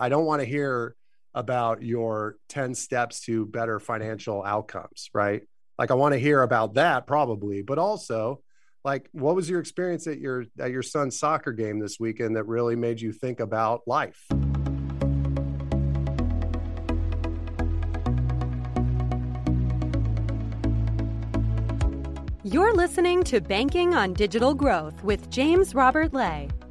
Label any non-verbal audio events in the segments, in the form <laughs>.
I don't want to hear about your 10 steps to better financial outcomes, right? Like I want to hear about that probably, but also like what was your experience at your at your son's soccer game this weekend that really made you think about life? You're listening to Banking on Digital Growth with James Robert Lay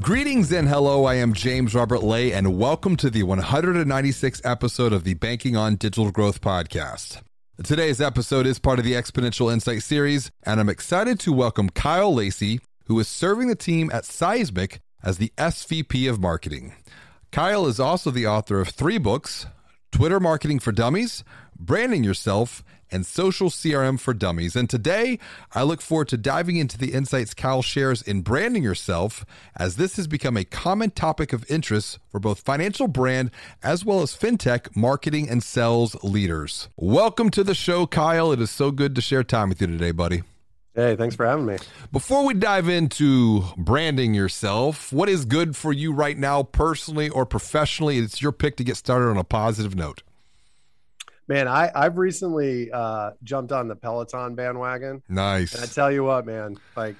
Greetings and hello. I am James Robert Lay, and welcome to the 196th episode of the Banking on Digital Growth podcast. Today's episode is part of the Exponential Insight series, and I'm excited to welcome Kyle Lacey, who is serving the team at Seismic as the SVP of Marketing. Kyle is also the author of three books Twitter Marketing for Dummies, Branding Yourself, and social CRM for dummies. And today, I look forward to diving into the insights Kyle shares in branding yourself, as this has become a common topic of interest for both financial brand as well as fintech marketing and sales leaders. Welcome to the show, Kyle. It is so good to share time with you today, buddy. Hey, thanks for having me. Before we dive into branding yourself, what is good for you right now, personally or professionally? It's your pick to get started on a positive note. Man, I I've recently uh, jumped on the Peloton bandwagon. Nice. And I tell you what, man, like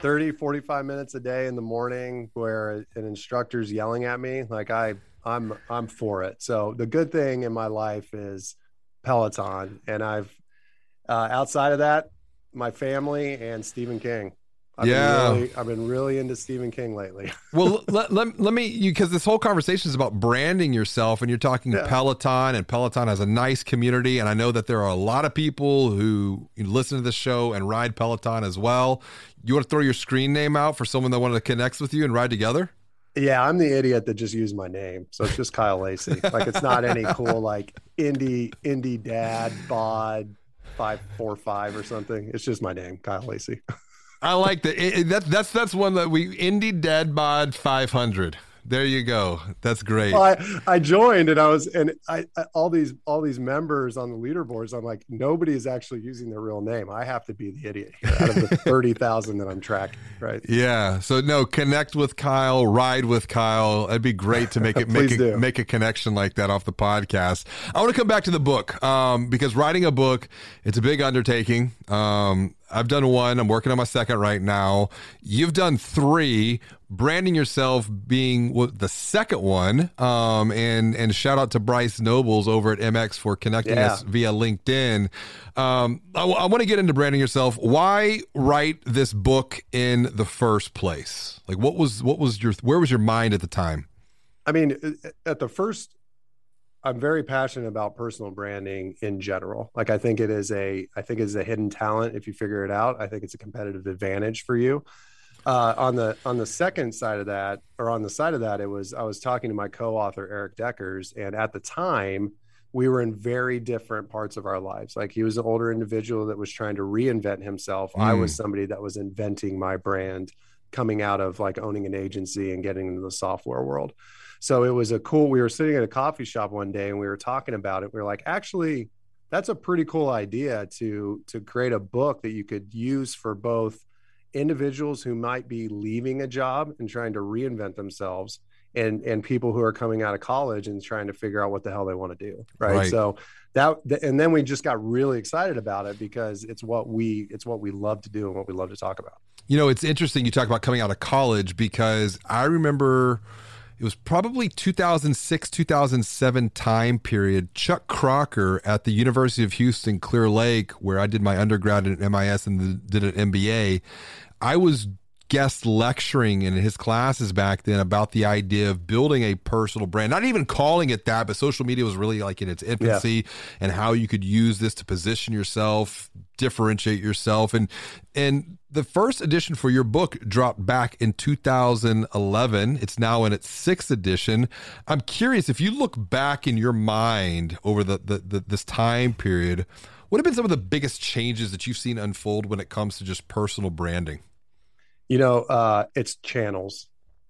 30, 45 minutes a day in the morning where an instructor's yelling at me, like I I'm I'm for it. So the good thing in my life is Peloton, and I've uh, outside of that, my family and Stephen King. I've yeah, been really, I've been really into Stephen King lately. <laughs> well, let, let, let me because this whole conversation is about branding yourself, and you're talking yeah. Peloton, and Peloton has a nice community, and I know that there are a lot of people who listen to this show and ride Peloton as well. You want to throw your screen name out for someone that wanted to connect with you and ride together? Yeah, I'm the idiot that just used my name, so it's just Kyle Lacey. <laughs> like it's not any cool like indie indie dad bod five four five or something. It's just my name, Kyle Lacey. <laughs> I like that. That that's that's one that we indie dad bod 500. There you go. That's great. Well, I, I joined and I was and I, I, all these all these members on the leaderboards. I'm like nobody is actually using their real name. I have to be the idiot here out of the <laughs> thirty thousand that I'm tracking. Right. Yeah. So no, connect with Kyle, ride with Kyle. It'd be great to make it <laughs> make a, do. make a connection like that off the podcast. I want to come back to the book um, because writing a book it's a big undertaking. Um, I've done one. I'm working on my second right now. You've done three. Branding yourself being the second one. Um, and and shout out to Bryce Nobles over at MX for connecting yeah. us via LinkedIn. Um, I, I want to get into branding yourself. Why write this book in the first place? Like, what was what was your where was your mind at the time? I mean, at the first I'm very passionate about personal branding in general. Like I think it is a I think it's a hidden talent if you figure it out. I think it's a competitive advantage for you. Uh, on the on the second side of that, or on the side of that, it was I was talking to my co-author Erik Deckers, and at the time we were in very different parts of our lives. Like he was an older individual that was trying to reinvent himself. Mm. I was mm. somebody that was inventing my brand, coming out of like owning an agency and getting into the software world. So it was a cool. We were sitting at a coffee shop one day and we were talking about it. We were like, actually, that's a pretty cool idea to to create a book that you could use for both individuals who might be leaving a job and trying to reinvent themselves and and people who are coming out of college and trying to figure out what the hell they want to do right, right. so that and then we just got really excited about it because it's what we it's what we love to do and what we love to talk about. You know it's interesting you talk about coming out of college because i remember it was probably 2006 2007 time period chuck crocker at the university of houston clear lake where i did my undergrad at mis and did an mba i was guest lecturing in his classes back then about the idea of building a personal brand, not even calling it that, but social media was really like in its infancy yeah. and how you could use this to position yourself, differentiate yourself. And, and the first edition for your book dropped back in 2011. It's now in its sixth edition. I'm curious if you look back in your mind over the, the, the this time period, what have been some of the biggest changes that you've seen unfold when it comes to just personal branding? You know, uh, it's channels.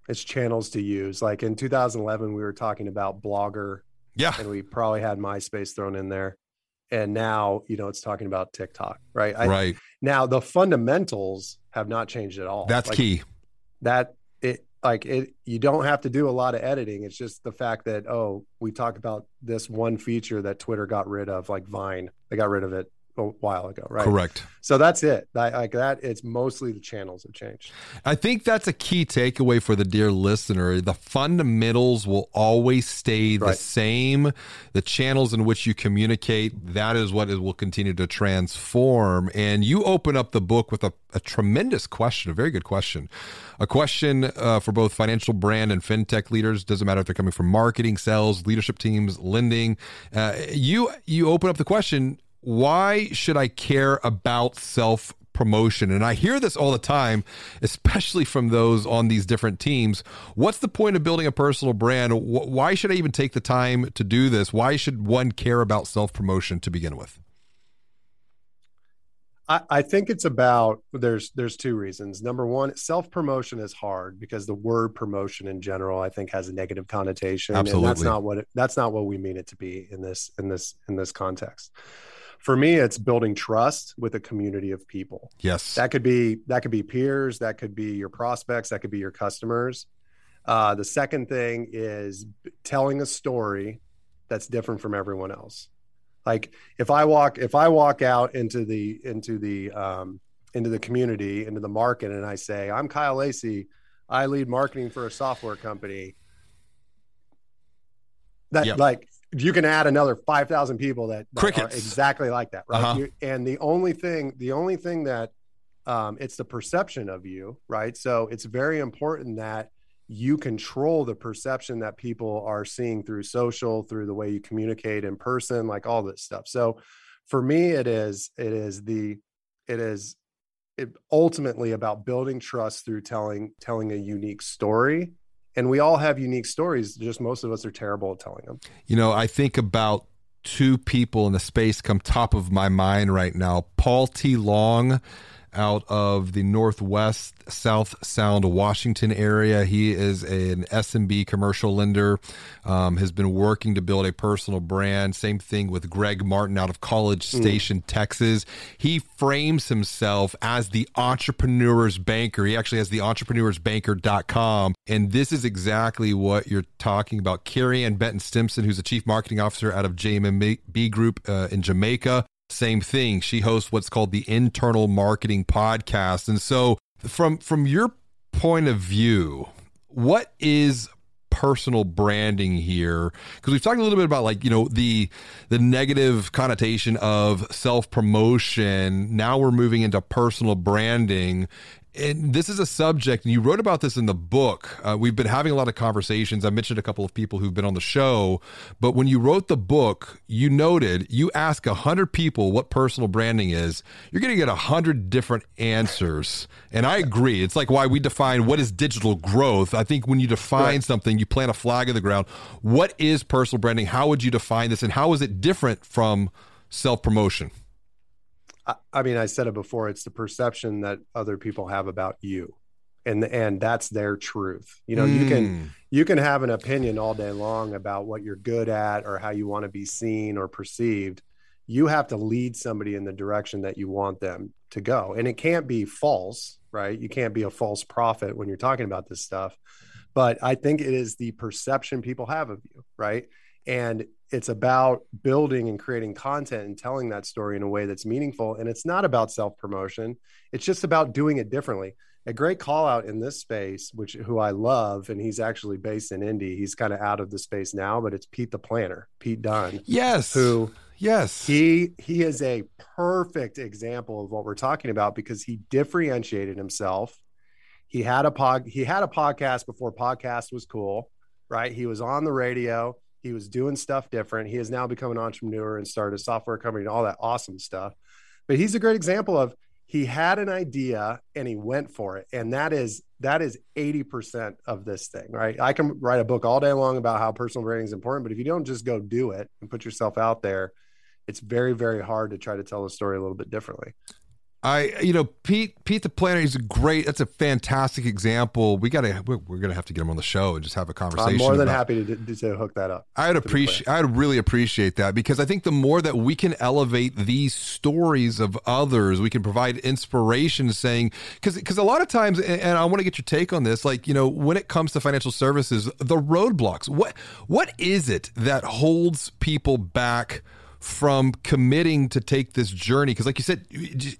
It's channels to use. Like in 2011, we were talking about Blogger. Yeah. And we probably had MySpace thrown in there. And now, you know, it's talking about TikTok, right? I, right. Now, the fundamentals have not changed at all. That's like, key. That it, like it, you don't have to do a lot of editing. It's just the fact that, oh, we talk about this one feature that Twitter got rid of, like Vine. They got rid of it a while ago, right? Correct. So that's it. Like that, it's mostly the channels have changed. I think that's a key takeaway for the dear listener. The fundamentals will always stay the right. same. The channels in which you communicate, that is what will continue to transform. And you open up the book with a, a tremendous question, a very good question. A question uh, for both financial brand and fintech leaders. Doesn't matter if they're coming from marketing, sales, leadership teams, lending. Uh, you you open up the question why should I care about self promotion? And I hear this all the time, especially from those on these different teams. What's the point of building a personal brand? Why should I even take the time to do this? Why should one care about self promotion to begin with? I, I think it's about there's there's two reasons. Number one, self promotion is hard because the word promotion in general, I think, has a negative connotation, Absolutely. and that's not what it, that's not what we mean it to be in this in this in this context for me it's building trust with a community of people. Yes. That could be that could be peers that could be your prospects that could be your customers. Uh, the second thing is telling a story that's different from everyone else. Like if i walk if i walk out into the into the um, into the community into the market and i say i'm kyle lacey i lead marketing for a software company that yep. like you can add another 5000 people that, that are exactly like that right? Uh-huh. and the only thing the only thing that um, it's the perception of you right? So it's very important that you control the perception that people are seeing through social through the way you communicate in person like all this stuff. So for me it is it is the it is it ultimately about building trust through telling telling a unique story and we all have unique stories just most of us are terrible at telling them. You know i think about two people in the space come top of my mind right now paul t. Long out of the Northwest South Sound, Washington area. He is an SMB commercial lender, um, has been working to build a personal brand. Same thing with Greg Martin out of College hmm. Station, mm. Texas. He frames himself as the entrepreneur's banker. He actually has the entrepreneursbanker.com. And this is exactly what you're talking about. Carrie Ann Benton Stimson, who's the chief marketing officer out of JMB Group uh, in Jamaica same thing. She hosts what's called the Internal Marketing Podcast. And so from from your point of view, what is personal branding here because we've talked a little bit about like you know the the negative connotation of self promotion now we're moving into personal branding and this is a subject, and you wrote about this in the book. Uh, we've been having a lot of conversations. I mentioned a couple of people who've been on the show, but when you wrote the book, you noted you ask a hundred people what personal branding is, you're going to get a hundred different answers. And I agree. It's like why we define what is digital growth. I think when you define right. something, you plant a flag in the ground. What is personal branding? How would you define this, and how is it different from self promotion? I mean, I said it before. It's the perception that other people have about you, and and that's their truth. You know, mm. you can hmm. you can have an opinion all day long about what you're good at or how you want to be seen or perceived. You have to lead somebody in the direction that you want them to go, and it can't be false, right? You can't be a false prophet when you're talking about this stuff. But I think it is the perception people have of you, right? And it's about building and creating content and telling that story in a way that's meaningful and it's not about self promotion it's just about doing it differently. A great call out in this space which who i love and he's actually based in indy. He's kind of out of the space now but it's pete the planner pete dunn yes. who yes. he he is a perfect example of what we're talking about because he differentiated himself. He had a pod he had a podcast before podcast was cool, right? He was on the radio, he was doing stuff different. He has now become an entrepreneur and started a software company and all that awesome stuff. But he's a great example of he had an idea and he went for it and that is that is 80% of this thing right i can write a book all day long about how personal branding is important but if you don't just go do it and put yourself out there it's very very hard to try to tell the story a little bit differently I, you know, Pete, Pete the planner, he's a great. That's a fantastic example. We got to, we're, we're going to have to get him on the show and just have a conversation. I'm more than about, happy to, to, to, hook that up. I'd appreciate, I'd really appreciate that because I think the more that we can elevate these stories of others, we can provide inspiration, saying because because a lot of times, and I want to get your take on this, like you know, when it comes to financial services, the roadblocks. What what is it that holds people back? From committing to take this journey. Because like you said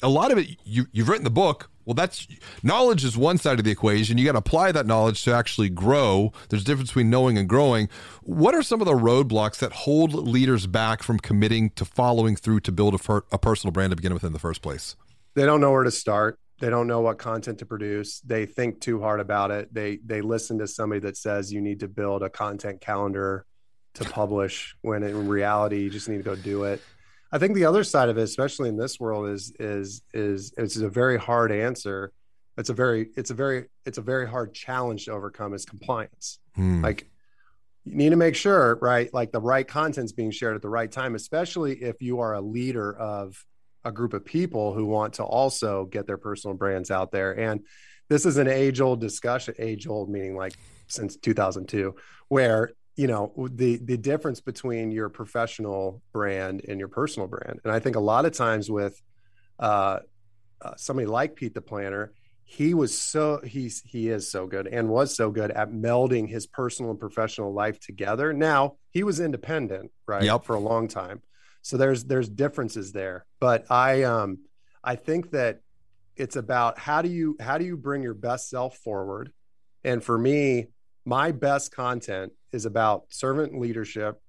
a lot of it you, you've written the book. Well that's knowledge is one side of the equation. You got to apply that knowledge to actually grow. There's a difference between knowing and growing. What are some of the roadblocks that hold leaders back from committing to following through to build a, a personal brand to begin with in the first place? They don't know where to start. They don't know what content to produce. They think too hard about it. They they listen to somebody that says you need to build a content calendar to publish when in reality you just need to go do it. I think the other side of it, especially in this world, is is is it's a very hard answer. It's a very it's a very it's a very hard challenge to overcome is compliance. Hmm. Like you need to make sure, right? Like the right content's being shared at the right time, especially if you are a leader of a group of people who want to also get their personal brands out there. And this is an age old discussion, age old meaning like since 2002, where you know the the difference between your professional brand and your personal brand. And i think a lot of times with uh, uh, somebody like pete the planner he was so he's he is so good and was so good at melding his personal and professional life together. Now he was independent right yep. for a long time. So there's there's differences there. But i um i think that it's about how do you how do you bring your best self forward? And for me my best content is about servant leadership,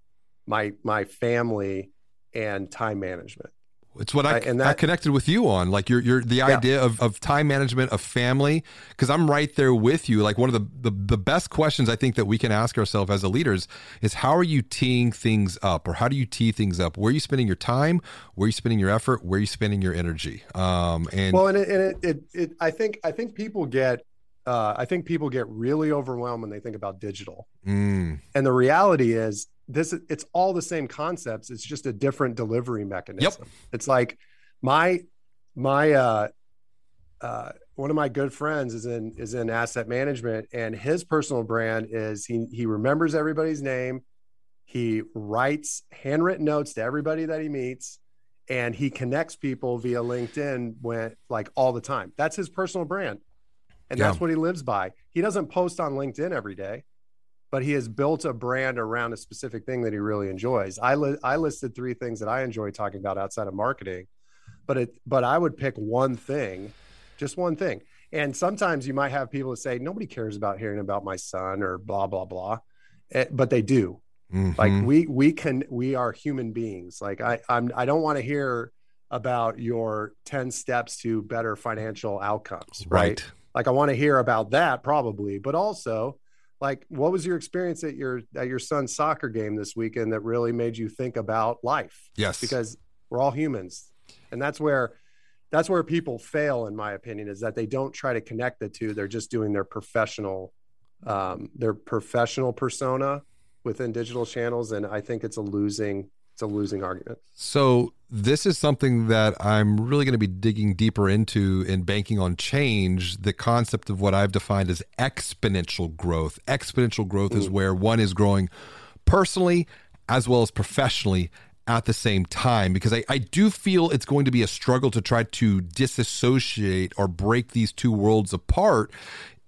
my my family, and time management. It's what I, I and that, I connected with you on, like your your the yeah. idea of, of time management of family, because I'm right there with you. Like one of the, the the best questions I think that we can ask ourselves as a leaders is how are you teeing things up, or how do you tee things up? Where are you spending your time? Where are you spending your effort? Where are you spending your energy? Um, and well, and it, and it, it, it I think I think people get uh, I think people get really overwhelmed when they think about digital. Mm. And the reality is this it's all the same concepts. It's just a different delivery mechanism. Yep. It's like my my uh, uh, one of my good friends is in is in asset management and his personal brand is he he remembers everybody's name. He writes handwritten notes to everybody that he meets and he connects people via LinkedIn when like all the time. That's his personal brand and yeah. that's what he lives by. He doesn't post on LinkedIn every day, but he has built a brand around a specific thing that he really enjoys. I li- I listed three things that I enjoy talking about outside of marketing, but it but I would pick one thing, just one thing. And sometimes you might have people that say nobody cares about hearing about my son or blah blah blah, it, eh, but they do. Mm-hmm. Like we we can we are human beings. Like I I'm I don't want to hear about your 10 steps to better financial outcomes, right? right? Like I want to hear about that probably, but also like what was your experience at your at your son's soccer game this weekend that really made you think about life? Yes. Because we're all humans. And that's where that's where people fail in my opinion is that they don't try to connect the two. They're just doing their professional um, their professional persona within digital channels and I think it's a losing it's a losing argument. So this is something that I'm really going to be digging deeper into in banking on change. The concept of what I've defined as exponential growth. Exponential growth Ooh. is where one is growing personally as well as professionally at the same time because I, I do feel it's going to be a struggle to try to disassociate or break these two worlds apart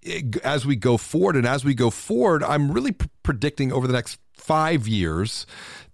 eh, as we go forward. And as we go forward, I'm really p- predicting over the next five years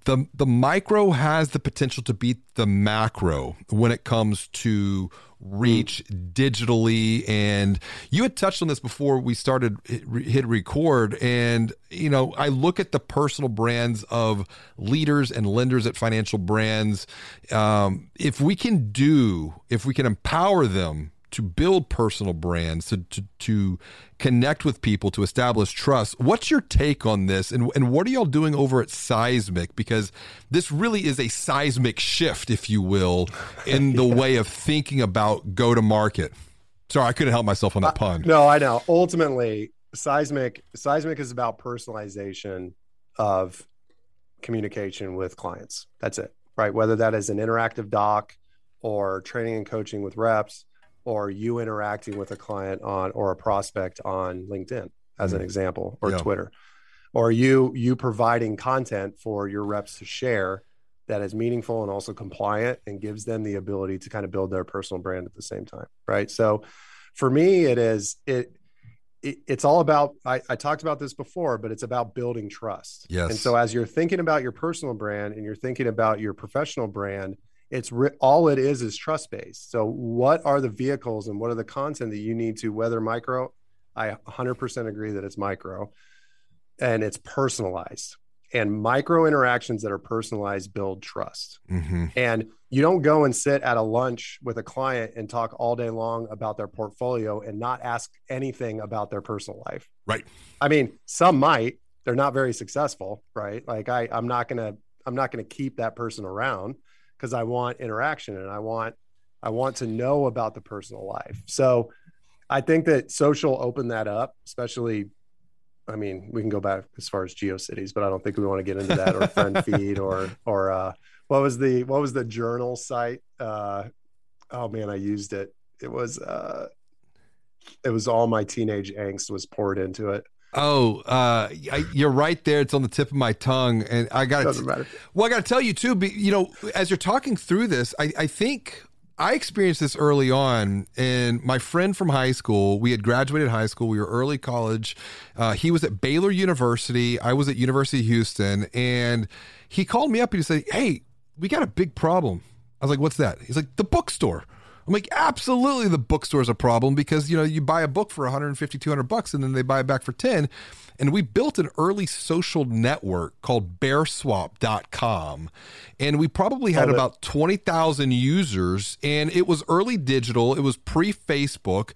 the the micro has the potential to beat the macro when it comes to reach digitally. And you had touched on this before we started hit record. And you know i look at the personal brands of leaders and lenders at financial brands. Um, if we can do if we can empower them to build personal brands, to, to, to connect with people, to establish trust. What's your take on this? And, and what are y'all doing over at Seismic? Because this really is a seismic shift, if you will, in <laughs> the yeah. way of thinking about go to market. Sorry, I couldn't help myself on that uh, pun. No, I know. Ultimately, Seismic Seismic is about personalization of communication with clients. That's it, right? Whether that is an interactive doc or training and coaching with reps or you interacting with a client on or a prospect on LinkedIn as mm-hmm. an example or yeah. Twitter or you you providing content for your reps to share that is meaningful and also compliant and gives them the ability to kind of build their personal brand at the same time right so for me it is it, it it's all about I, I talked about this before but it's about building trust yes and so as you're thinking about your personal brand and you're thinking about your professional brand it's re- all it is is trust based. So what are the vehicles and what are the content that you need to whether micro? I 100% agree that it's micro and it's personalized. And micro interactions that are personalized build trust. Mm-hmm. and you don't go and sit at a lunch with a client and talk all day long about their portfolio and not ask anything about their personal life. Right. I mean some might. They're not very successful right? Like i i'm not gonna i'm not gonna keep that person around because I want interaction and I want I want to know about the personal life. So I think that social opened that up, especially I mean, we can go back as far as GeoCities, but I don't think we want to get into that or friend <laughs> feed or or uh what was the what was the journal site? Uh oh man, I used it. It was uh it was all my teenage angst was poured into it. Oh, uh, you're right there. It's on the tip of my tongue, and I got to. Well, I got to tell you too. You know, as you're talking through this, I, I think I experienced this early on, and my friend from high school, we had graduated high school, we were early college. Uh, he was at Baylor University, I was at University of Houston, and he called me up and he said, "Hey, we got a big problem." I was like, "What's that?" He's like, "The bookstore." I'm like, absolutely, the bookstore's a problem because you know you buy a book for 150, 200 bucks, and then they buy it back for 10. And we built an early social network called bearswap.com. And we probably had about 20,000 users. And it was early digital, it was pre Facebook.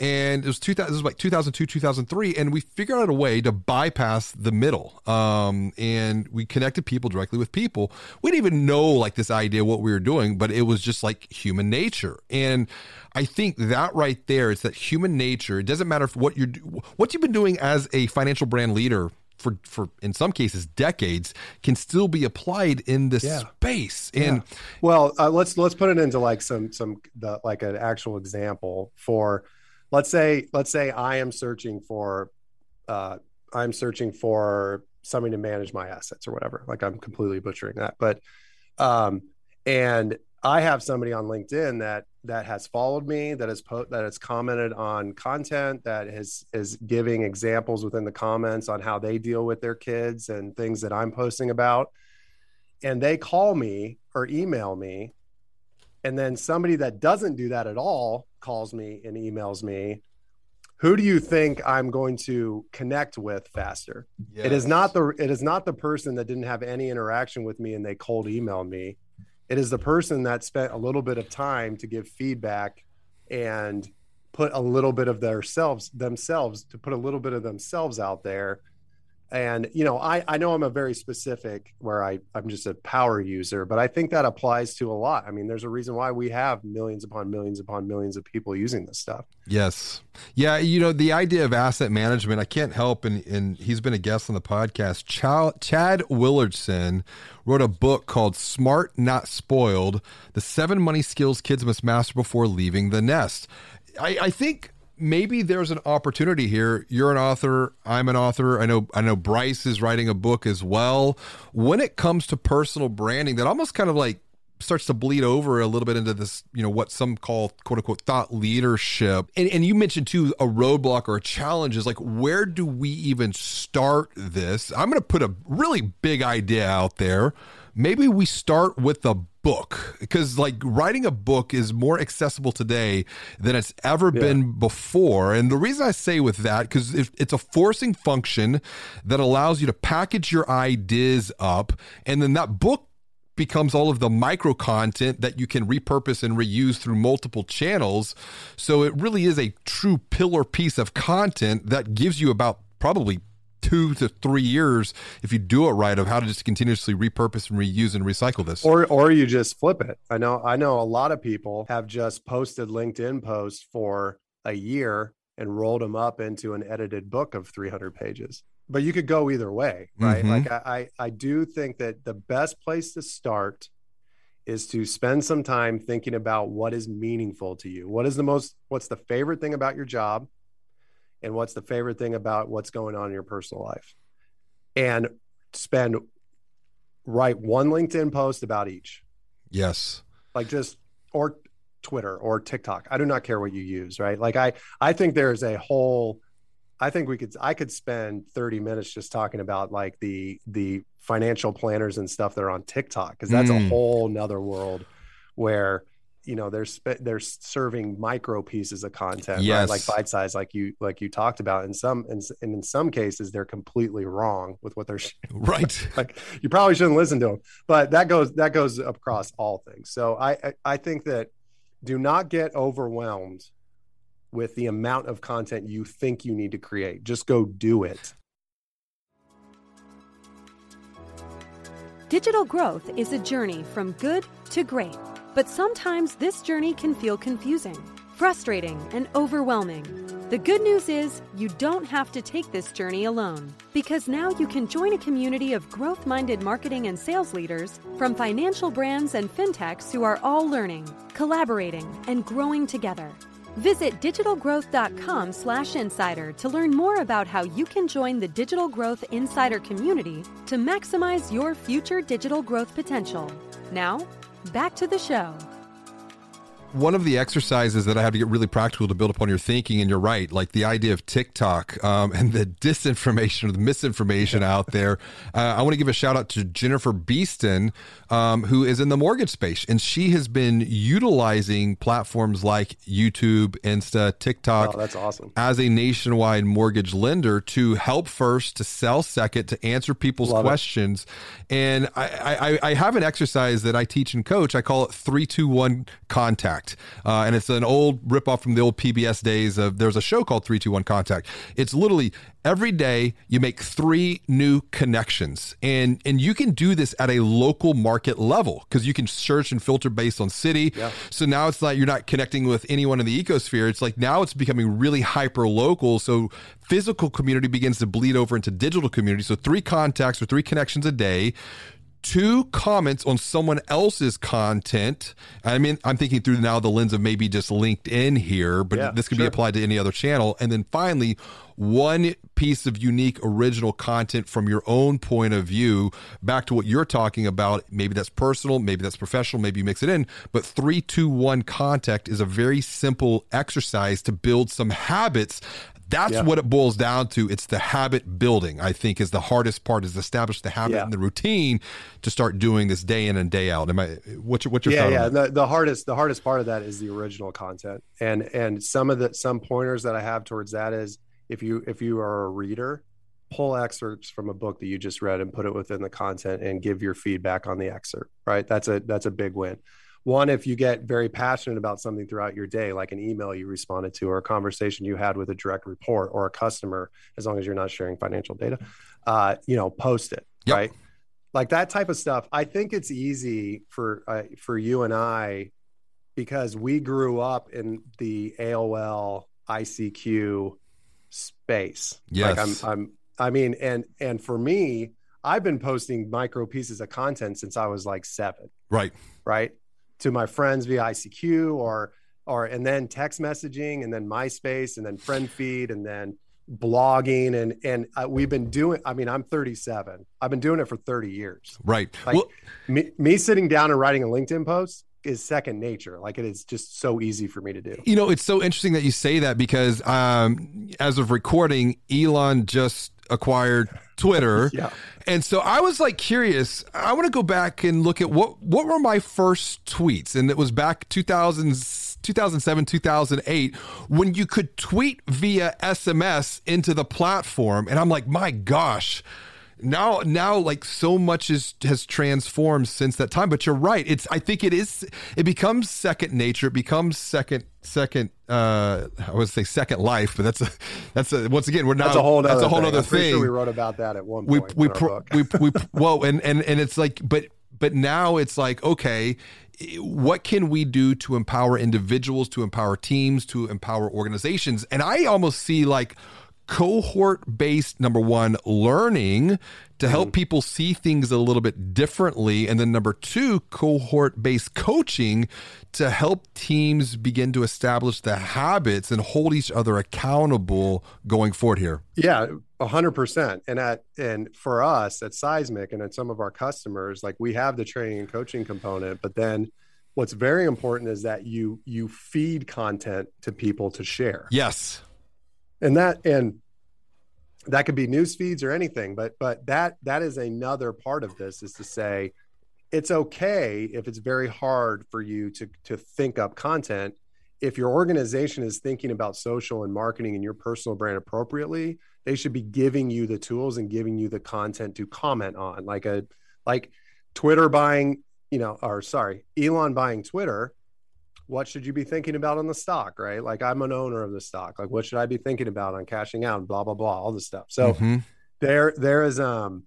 And it was, 2000, this was like 2002, 2003. And we figured out a way to bypass the middle. Um, and we connected people directly with people. We didn't even know like this idea what we were doing, but it was just like human nature. And I think that right there, it's that human nature. It doesn't matter if what you're what you've been doing as a financial brand leader for for in some cases decades can still be applied in this yeah. space. And yeah. well, uh, let's let's put it into like some some the, like an actual example for let's say let's say I am searching for uh, I'm searching for somebody to manage my assets or whatever. Like I'm completely butchering that, but um, and I have somebody on LinkedIn that that has followed me, that has po- that has commented on content, that is is giving examples within the comments on how they deal with their kids and things that I'm posting about. And they call me or email me, and then somebody that doesn't do that at all calls me and emails me. Who do you think I'm going to connect with faster? Yes. It is not the it is not the person that didn't have any interaction with me and they cold emailed me it is the person that spent a little bit of time to give feedback and put a little bit of themselves themselves to put a little bit of themselves out there and you know i i know i'm a very specific where i i'm just a power user but i think that applies to a lot. I mean there's a reason why we have millions upon millions upon millions of people using this stuff. Yes. Yeah you know the idea of asset management i can't help and and he's been a guest on the podcast Ch- chad willardson wrote a book called smart not spoiled the seven money skills kids must master before leaving the nest. I, I think maybe there's an opportunity here. You're an author. I'm an author. I know. I know Bryce is writing a book as well. When it comes to personal branding, that almost kind of like starts to bleed over a little bit into this, you know, what some call quote unquote thought leadership. And, and you mentioned too a roadblock or a challenge is like, where do we even start this? I'm going to put a really big idea out there. Maybe we start with a book because like writing a book is more accessible today than it's ever yeah. been before and the reason i say with that because it's a forcing function that allows you to package your ideas up and then that book becomes all of the micro content that you can repurpose and reuse through multiple channels. So it really is a true pillar piece of content that gives you about probably two to three years if you do it right of how to just continuously repurpose and reuse and recycle this. Or or you just flip it. I know i know a lot of people have just posted linkedin posts for a year and rolled them up into an edited book of 300 pages. But you could go either way right? Mm-hmm. like I, I do think that the best place to start is to spend some time thinking about what is meaningful to you. What is the most what's the favorite thing about your job and what's the favorite thing about what's going on in your personal life. And spend write one linkedin post about each. Yes. Like just or twitter or tiktok. I do not care what you use right? Like i i think there's a whole i think we could i could spend 30 minutes just talking about like the the financial planners and stuff that are on tiktok because that's mm. a whole nother world where you know they're they're serving micro pieces of content yes. right? like bite size like you like you talked about. In some and, and in some cases they're completely wrong with what they're <laughs> right. <laughs> Like you probably shouldn't listen to them but that goes that goes across all things. So I, I i think that do not get overwhelmed with the amount of content you think you need to create. Just go do it. Digital growth is a journey from good to great but sometimes this journey can feel confusing, frustrating, and overwhelming. The good news is you don't have to take this journey alone because now you can join a community of growth minded marketing and sales leaders from financial brands and fintechs who are all learning, collaborating, and growing together. Visit digitalgrowth.com slash insider to learn more about how you can join the Digital Growth Insider community to maximize your future digital growth potential. Now, Back to the show one of the exercises that I have to get really practical to build upon your thinking, and you're right, like the idea of TikTok um, <laughs> and the disinformation or the misinformation out there. Uh, I want to give a shout out to Jennifer Beeston, um, who is in the mortgage space, and she has been utilizing platforms like YouTube, Insta, TikTok. Oh, that's awesome. As a nationwide mortgage lender to help first, to sell second, to answer people's Love questions. It. And I, I, I have an exercise that I teach and coach. I call it three, two, one contact. Contact. Uh, and it's an old ripoff from the old PBS days of there's a show called 321 Contact. It's literally every day you make three new connections. And and you can do this at a local market level because you can search and filter based on city. Yeah. So now it's like you're not connecting with anyone in the ecosphere. It's like now it's becoming really hyper local. So physical community begins to bleed over into digital community. So three contacts or three connections a day two comments on someone else's content. I mean, I'm thinking through now the lens of maybe just LinkedIn here, but yeah, this could sure. be applied to any other channel. And then finally, one piece of unique original content from your own point of view back to what you're talking about maybe that's personal maybe that's professional maybe you mix it in but 321 contact is a very simple exercise to build some habits that's yeah. what it boils down to. It's the habit building, I think, is the hardest part is establish the habit yeah. and the routine to start doing this day in and day out. Am I what's your what's your yeah, yeah. The, the hardest the hardest part of that is the original content. And and some of the some pointers that I have towards that is if you if you are a reader, pull excerpts from a book that you just read and put it within the content and give your feedback on the excerpt, right? That's a that's a big win one if you get very passionate about something throughout your day like an email you responded to or a conversation you had with a direct report or a customer as long as you're not sharing financial data uh, you know post it yep. right? Like that type of stuff i think it's easy for uh, for you and i because we grew up in the aol icq space. Yes. like i'm i'm i mean and and for me i've been posting micro pieces of content since i was like seven. Right. Right to my friends via ICQ or or and then text messaging and then MySpace and then friend feed and then blogging. And and uh, we've been doing i mean i'm 37 i've been doing it for 30 years. Right. Like well, me, me sitting down and writing a linkedin post is second nature like it is just so easy for me to do you know it's so interesting that you say that because um as of recording elon just acquired Twitter. <laughs> yeah. And so I was like curious. I want to go back and look at what what were my first tweets, and it was back 2000, 2007, 2008, when you could tweet via SMS into the platform, and I'm like, my gosh now now like so much is has transformed since that time but you're right. It's i think it is it becomes second nature it becomes second second uh i would say second life but that's a that's a once again we're not that's a whole that's a whole thing. other thing sure we wrote about that at one we point we, pro, we we well and and and it's like but but now it's like okay what can we do to empower individuals to empower teams to empower organizations? And i almost see like cohort based number one learning to help mm-hmm. people see things a little bit differently and then number two cohort based coaching to help teams begin to establish the habits and hold each other accountable going forward here Yeah, a hundred percent. And at and for us at Seismic and at some of our customers, like we have the training and coaching component, but then what's very important is that you you feed content to people to share. yes And that and that could be news feeds or anything, but but that that is another part of this is to say it's okay if it's very hard for you to to think up content. If your organization is thinking about social and marketing and your personal brand appropriately they should be giving you the tools and giving you the content to comment on. Like a like twitter buying you know or sorry elon buying twitter what should you be thinking about on the stock right? Like i'm an owner of the stock. Like what should i be thinking about on cashing out blah blah blah all this stuff. So Mhm. there there is um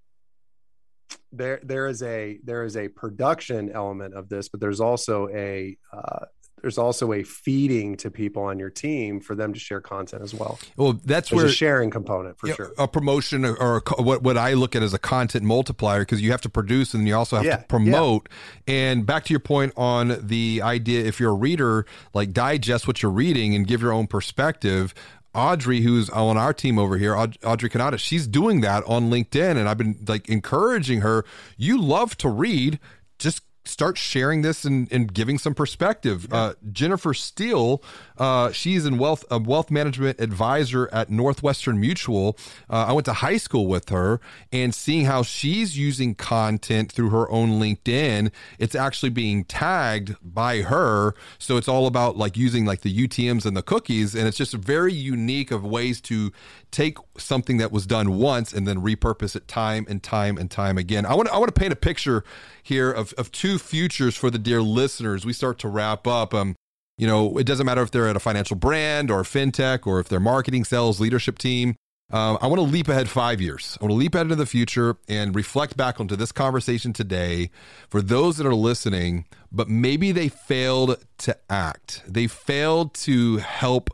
there there is a there is a production element of this but there's also a uh, there's also a feeding to people on your team for them to share content as well well that's there's where a sharing component for Yeah, sure a promotion or, or a what what I look at as a content multiplier because you have to produce and you also have Yeah, to promote. And back to your point on the idea, if you're a reader, like digest what you're reading and give your own perspective. Audrey, who's on our team over here, Audrey Kanata, she's doing that on LinkedIn, and I've been like encouraging her. You love to read, just start sharing this and, and giving some perspective. Uh, Jennifer Steele, uh, she's in wealth a wealth management advisor at Northwestern Mutual. Uh, I went to high school with her, and seeing how she's using content through her own LinkedIn, it's actually being tagged by her. So it's all about like using like the UTM's and the cookies, and it's just very unique of ways to take something that was done once and then repurpose it time and time and time again. I want to, I want to paint a picture here of, of two futures for the dear listeners. We start to wrap up. Um, you know, it doesn't matter if they're at a financial brand or fintech or if they're marketing, sales, leadership team. Um, I want to leap ahead five years. I want to leap ahead into the future and reflect back onto this conversation today for those that are listening, but maybe they failed to act. They failed to help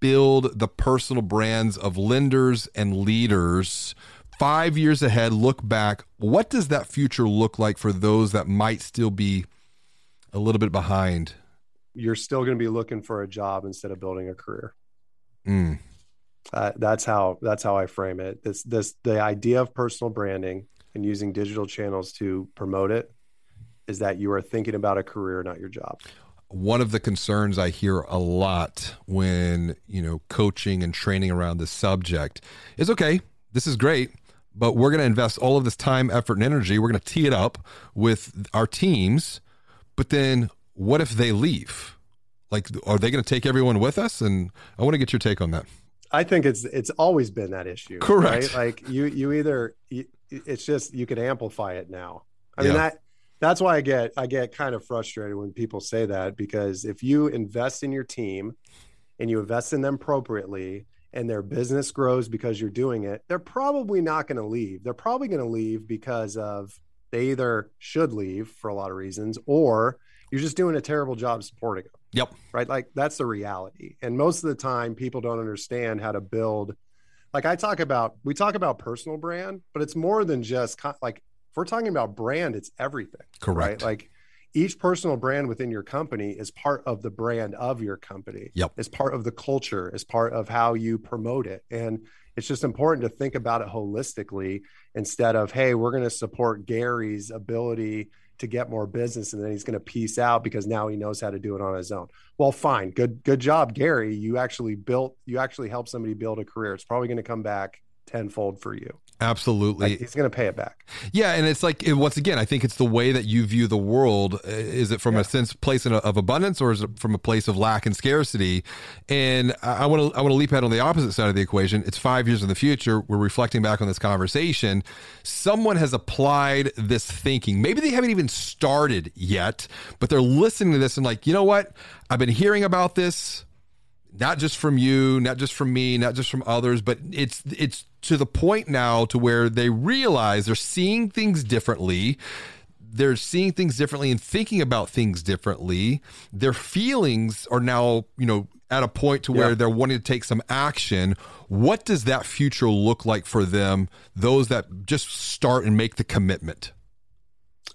build the personal brands of lenders and leaders. Five years ahead, look back. What does that future look like for those that might still be a little bit behind? you're still going to be looking for a job instead of building a career Mm, uh, that's how that's how i frame it this this the idea of personal branding and using digital channels to promote it is that you are thinking about a career not your job one of the concerns I hear a lot when, you know, coaching and training around this subject is okay, this is great, but we're going to invest all of this time, effort, and energy. We're going to tee it up with our teams. But then what if they leave? Like, are they going to take everyone with us? And I want to get your take on that. I think it's it's always been that issue. Correct. Right? Like you you either you, it's just you can amplify it now. I mean that that's why I get I get kind of frustrated when people say that because if you invest in your team and you invest in them appropriately and their business grows because you're doing it, they're probably not going to leave. They're probably going to leave because of they either should leave for a lot of reasons or you're just doing a terrible job supporting them Yep. right? Like that's the reality. And most of the time, people don't understand how to build. Like I talk about, we talk about personal brand, but it's more than just like if we're talking about brand, it's everything, Correct. right? Like each personal brand within your company is part of the brand of your company. Yep. Is part of the culture, is part of how you promote it. And it's just important to think about it holistically instead of, hey, we're going to support Gary's ability to get more business and then he's going to piece out because now he knows how to do it on his own. Well, fine. Good good job, Gary. You actually built you actually helped somebody build a career. It's probably going to come back tenfold for you. Absolutely. Like, he's going to pay it back. Yeah. And it's like, once again, I think it's the way that you view the world. Is it from yeah. a sense place of abundance or is it from a place of lack and scarcity? And I want to, I want to leap ahead on the opposite side of the equation. It's five years in the future. We're reflecting back on this conversation. Someone has applied this thinking. Maybe they haven't even started yet, but they're listening to this and like, you know what? I've been hearing about this not just from you, not just from me, not just from others, but it's it's to the point now to where they realize they're seeing things differently. They're seeing things differently and thinking about things differently. Their feelings are now, you know, at a point to where yeah. they're wanting to take some action. What does that future look like for them? Those that just start and make the commitment.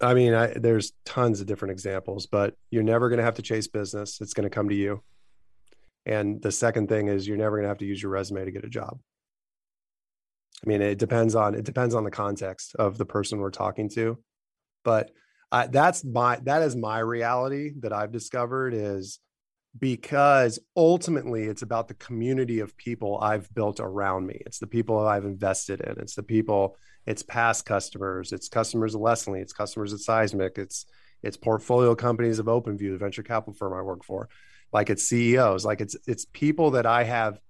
I mean, I, there's tons of different examples, but you're never going to have to chase business. It's going to come to you. And the second thing is you're never going to have to use your resume to get a job. I mean, it depends on it depends on the context of the person we're talking to, but that's my that is my reality that I've discovered is because ultimately it's about the community of people I've built around me. It's the people I've invested in. It's the people. It's past customers. It's customers of Lessonly. It's customers at Seismic. It's it's portfolio companies of OpenView, the venture capital firm I work for like it's CEOs, like it's it's people that I have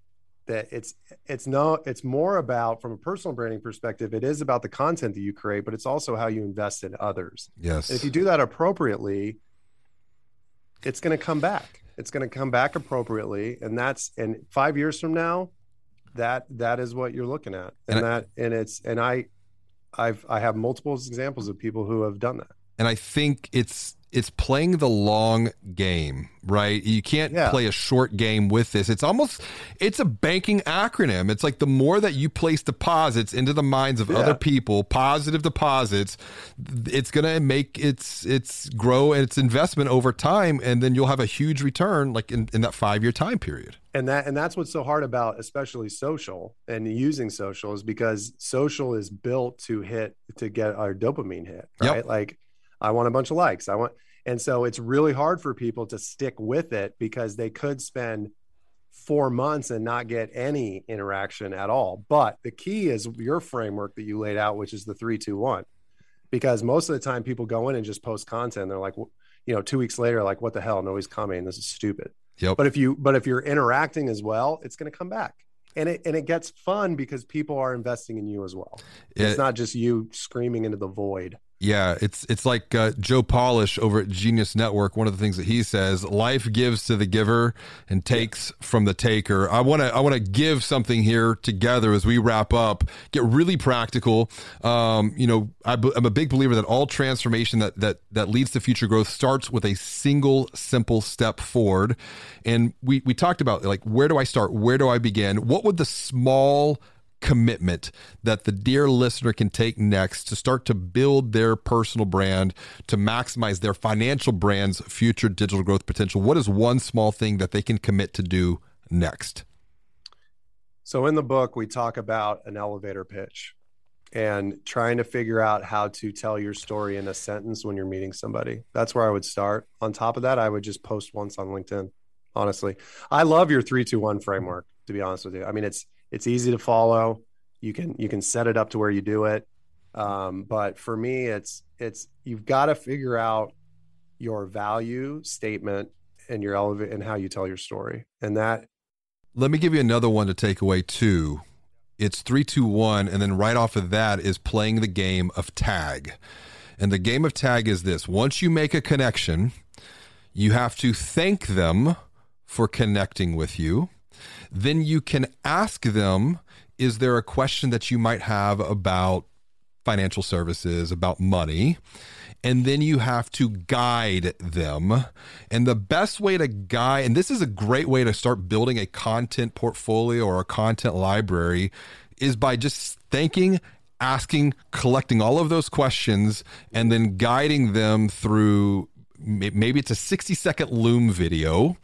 that it's it's no it's more about from a personal branding perspective it is about the content that you create but it's also how you invest in others. Yes. And if you do that appropriately it's going to come back. It's going to come back appropriately and that's and five years from now that that is what you're looking at. And, and that I, and it's and i i've i have multiple examples of people who have done that. And i think it's it's playing the long game, right? You can't yeah. play a short game with this. It's almost it's a banking acronym. It's like the more that you place deposits into the minds of yeah. other people, positive deposits, it's going to make its its grow and its investment over time and then you'll have a huge return like in, in that 5-year time period. And that and that's what's so hard about especially social and using social is because social is built to hit to get our dopamine hit, right? Yep. Like I want a bunch of likes. I want, and so it's really hard for people to stick with it because they could spend four months and not get any interaction at all. But the key is your framework that you laid out, which is the three, two, one, because most of the time people go in and just post content. They're like, you know, two weeks later, like, what the hell? Nobody's coming. This is stupid. Yep. But if you, but if you're interacting as well, it's going to come back and it and it gets fun because people are investing in you as well. It's not just you screaming into the void. Yeah, it's it's like uh, Joe Polish over at Genius Network. One of the things that he says: life gives to the giver and takes from the taker. I want to I want to give something here together as we wrap up. Get really practical. Um, you know, I, am a big believer that all transformation that that that leads to future growth starts with a single simple step forward. And we we talked about like where do I start? Where do I begin? What would the small commitment that the dear listener can take next to start to build their personal brand, to maximize their financial brand's future digital growth potential? What is one small thing that they can commit to do next? So, in the book, we talk about an elevator pitch and trying to figure out how to tell your story in a sentence when you're meeting somebody. That's where I would start. On top of that, I would just post once on LinkedIn. Honestly, I love your three, two, one framework. To be honest with you, I mean it's it's easy to follow. You can you can set it up to where you do it. Um, but for me, it's it's you've got to figure out your value statement and your elevate and how you tell your story. And that. Let me give you another one to take away too. It's three, two, one, and then right off of that is playing the game of tag. And the game of tag is this: once you make a connection, you have to thank them for connecting with you then you can ask them is there a question that you might have about financial services, about money? And then you have to guide them. And the best way to guide, and this is a great way to start building a content portfolio or a content library, is by just thinking, asking, collecting all of those questions, and then guiding them through maybe it's a 60 second Loom video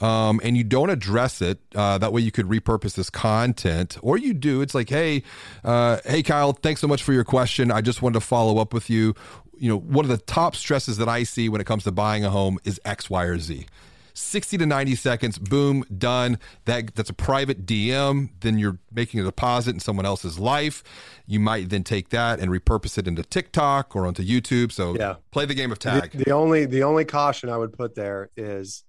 um, and you don't address it, uh, that way you could repurpose this content, or you do. It's like, hey, uh, hey, Kyle, thanks so much for your question. I just wanted to follow up with you. You know, one of the top stresses that I see when it comes to buying a home is X, Y, or Z 60 to 90 seconds, boom, done. That that's a private DM. Then you're making a deposit in someone else's life. You might then take that and repurpose it into TikTok or onto YouTube. So Yeah. play the game of tag. The, the only the only caution I would put there is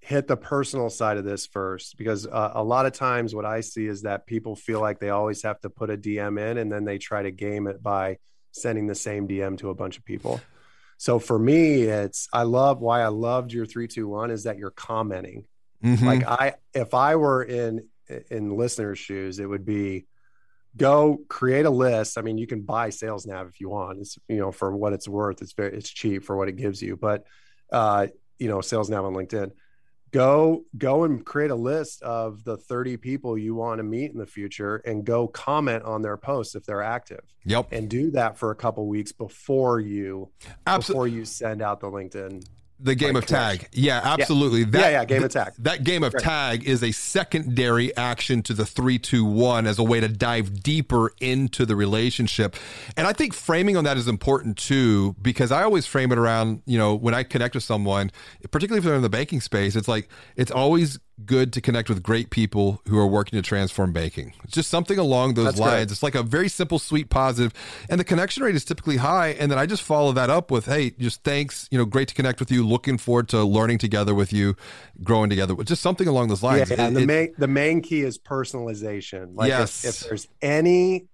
hit the personal side of this first because uh, a lot of times what I see is that people feel like they always have to put a DM in and then they try to game it by sending the same DM to a bunch of people. So for me, it's I love why I loved your three two one is that you're commenting. Mhm. Like I if I were in in listeners' shoes, it would be go create a list. I mean, you can buy sales nav if you want. It's you know for what it's worth. It's very it's cheap for what it gives you. But uh, you know, sales nav on LinkedIn. Go go and create a list of the 30 people you want to meet in the future and go comment on their posts if they're active. yep. And do that for a couple weeks before you Absolutely. before you send out the LinkedIn. The game like of tag. Yeah, absolutely. Yeah, yeah, game of tag. That game of Right. tag is a secondary action to the three, two, one as a way to dive deeper into the relationship. And I think framing on that is important too, because I always frame it around, you know, when I connect with someone, particularly if they're in the banking space, it's like it's always good to connect with great people who are working to transform banking. It's just something along those That's lines. good. It's like a very simple, sweet, positive, and the connection rate is typically high. And then I just follow that up with, "Hey, just thanks. You know, great to connect with you. Looking forward to learning together with you, growing together. Just something along those lines." Yeah, and It- the it- main the main key is personalization. Like if- Yes. if, there's any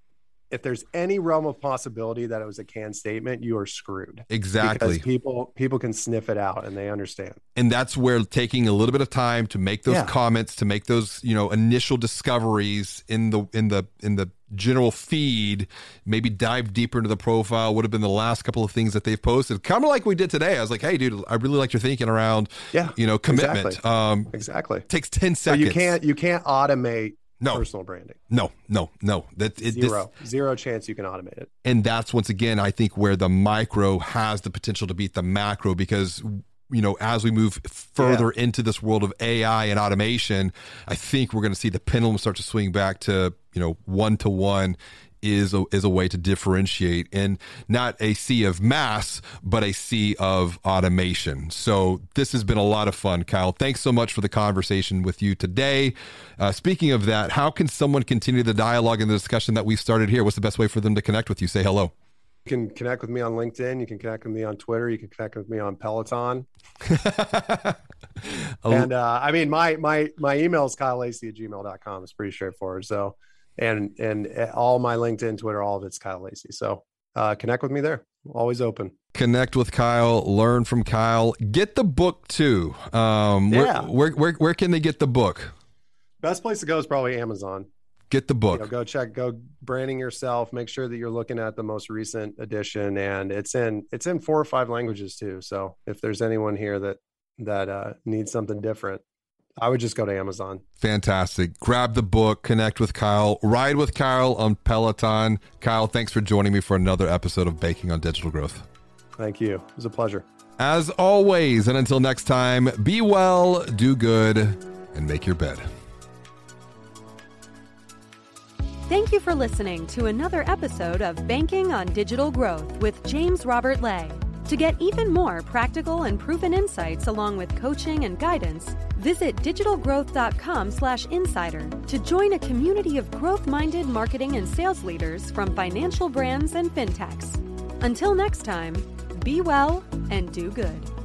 if there's any realm of possibility that it was a canned statement, you are screwed. exactly. Because people people can sniff it out and they understand. and that's where taking a little bit of time to make those Yeah. comments to make those you know initial discoveries in the in the in the general feed maybe dive deeper into the profile would have been the last couple of things that they've posted kind of like we did today i was like hey dude i really like your thinking around Yeah, you know commitment exactly. um Exactly. takes 10 So seconds you can't you can't automate No. personal branding. no no no that it, this- Zero. Zero chance you can automate it. and that's once again i think where the micro has the potential to beat the macro because you know as we move further into this world of ai and automation i think we're going to see the pendulum start to swing back to you know one to one is a, is a way to differentiate and not a sea of mass but a sea of automation so this has been a lot of fun kyle thanks so much for the conversation with you today uh, speaking of that how can someone continue the dialogue and the discussion that we've started here what's the best way for them to connect with you say hello You can connect with me on LinkedIn. You can connect with me on Twitter. You can connect with me on Peloton. <laughs> And uh, I mean, my my my email is kylelacy at gmail.com. It's pretty straightforward. So, and and uh, all my LinkedIn, Twitter, all of it's Kyle Lacy. So, uh, connect with me there. Always open. connect with Kyle, learn from Kyle, get the book too. Um, where, Yeah. where, where, where can they get the book? Best place to go is probably Amazon. Get the You book. know, go check, go branding yourself. Make sure that you're looking at the most recent edition, and it's in it's in four or five languages too. So, if there's anyone here that that uh, needs something different, I would just go to Amazon. Fantastic. Grab the book, connect with Kyle, ride with Kyle on Peloton. Kyle, thanks for joining me for another episode of Banking on Digital Growth. Thank you. It was a pleasure. As always, and until next time, be well, do good, and make your bed. Thank you for listening to another episode of Banking on Digital Growth with James Robert Lay. To get even more practical and proven insights along with coaching and guidance, visit digitalgrowth.com/insider to join a community of growth-minded marketing and sales leaders from financial brands and fintechs. Until next time, be well and do good.